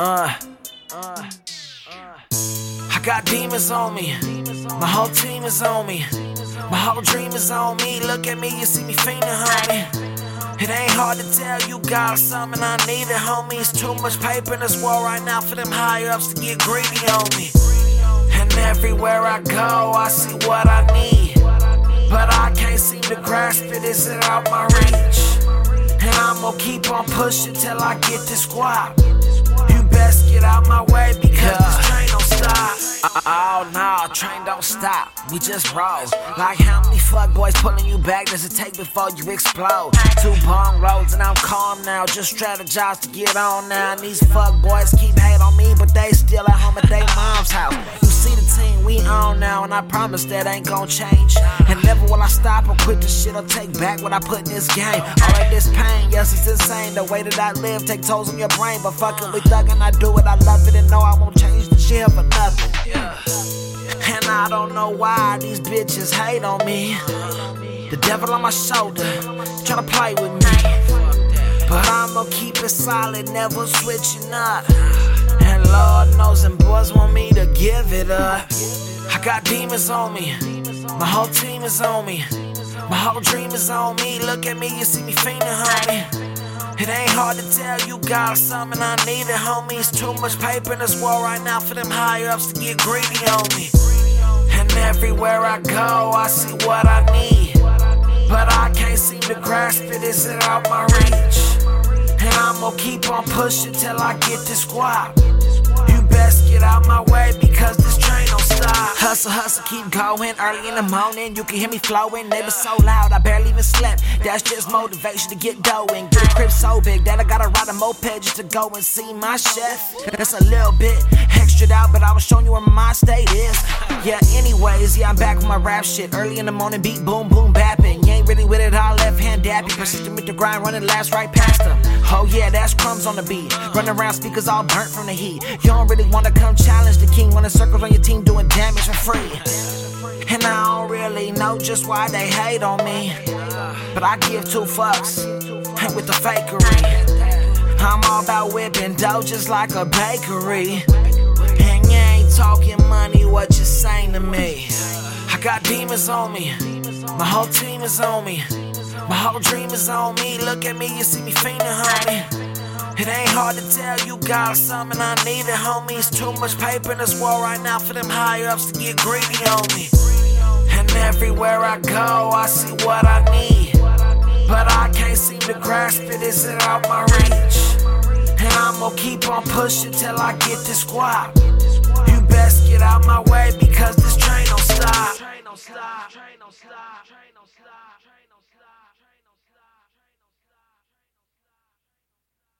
Uh, uh, I got demons on me. My whole team is on me. My whole dream is on me. Look at me, you see me fiending, homie. It ain't hard to tell you got something I need it, homie. It's too much paper in this world right now for them higher ups to get greedy on me. And everywhere I go, I see what I need. But I can't seem to grasp it, is it out my reach? And I'ma keep on pushing till I get this guap. Get out my way because this train don't stop. Uh, oh no, train don't stop. We just roll. Like how many fuck boys pulling you back does it take before you explode? Two bong roads and I'm calm now. Just strategize to get on now. And these fuck boys keep hate on me, but they still at home at their mom's house. We on now, and I promise that ain't gon' change. And never will I stop or quit the shit or take back what I put in this game. All of this pain, yes, it's insane. The way that I live take tolls on your brain, but fucking with thuggin', I do it. I love it and know I won't change the shit for nothing. And I don't know why these bitches hate on me. The devil on my shoulder, tryna play with me. But I'ma keep it solid, never switching up. And Lord knows them boys want me to give it up. Got demons on me, my whole team is on me. My whole dream is on me. Look at me, you see me fiending, homie. It ain't hard to tell you got something I need it, homie. It's too much paper in this world right now for them higher ups to get greedy on me. And everywhere I go, I see what I need. But I can't seem to grasp it, is it out my reach? And I'ma keep on pushing till I get this guap. Best get out my way because this train don't stop. Hustle, hustle, keep going. Early in the morning, you can hear me flowing. Neighbors so loud, I barely even slept. That's just motivation to get going. Get crib so big that I gotta ride a moped just to go and see my chef. That's a little bit extra out, but I was showing you where my state is. Yeah, anyways, yeah, I'm back with my rap shit. Early in the morning, beat boom, boom, bapping. You ain't really with dapping. Persistent with the grind, running last right past them. Oh, yeah, that's Krums on the beat. Running around, speakers all burnt from the heat. You don't really wanna come challenge the king, running circles on your team, doing damage for free. And I don't really know just why they hate on me. But I give two fucks. Ain't with the fakery. I'm all about whipping dough just like a bakery. And you ain't talking money, what you saying to me? I got demons on me. My whole team is on me. My whole dream is on me. Look at me, you see me fiending, homie. It ain't hard to tell you got something I need it, homie. It's too much paper in this world right now for them higher ups to get greedy on me. And everywhere I go, I see what I need. But I can't seem to grasp it, is it out my reach? And I'ma keep on pushing till I get this guap. You best get out my way because this. Train don't stop.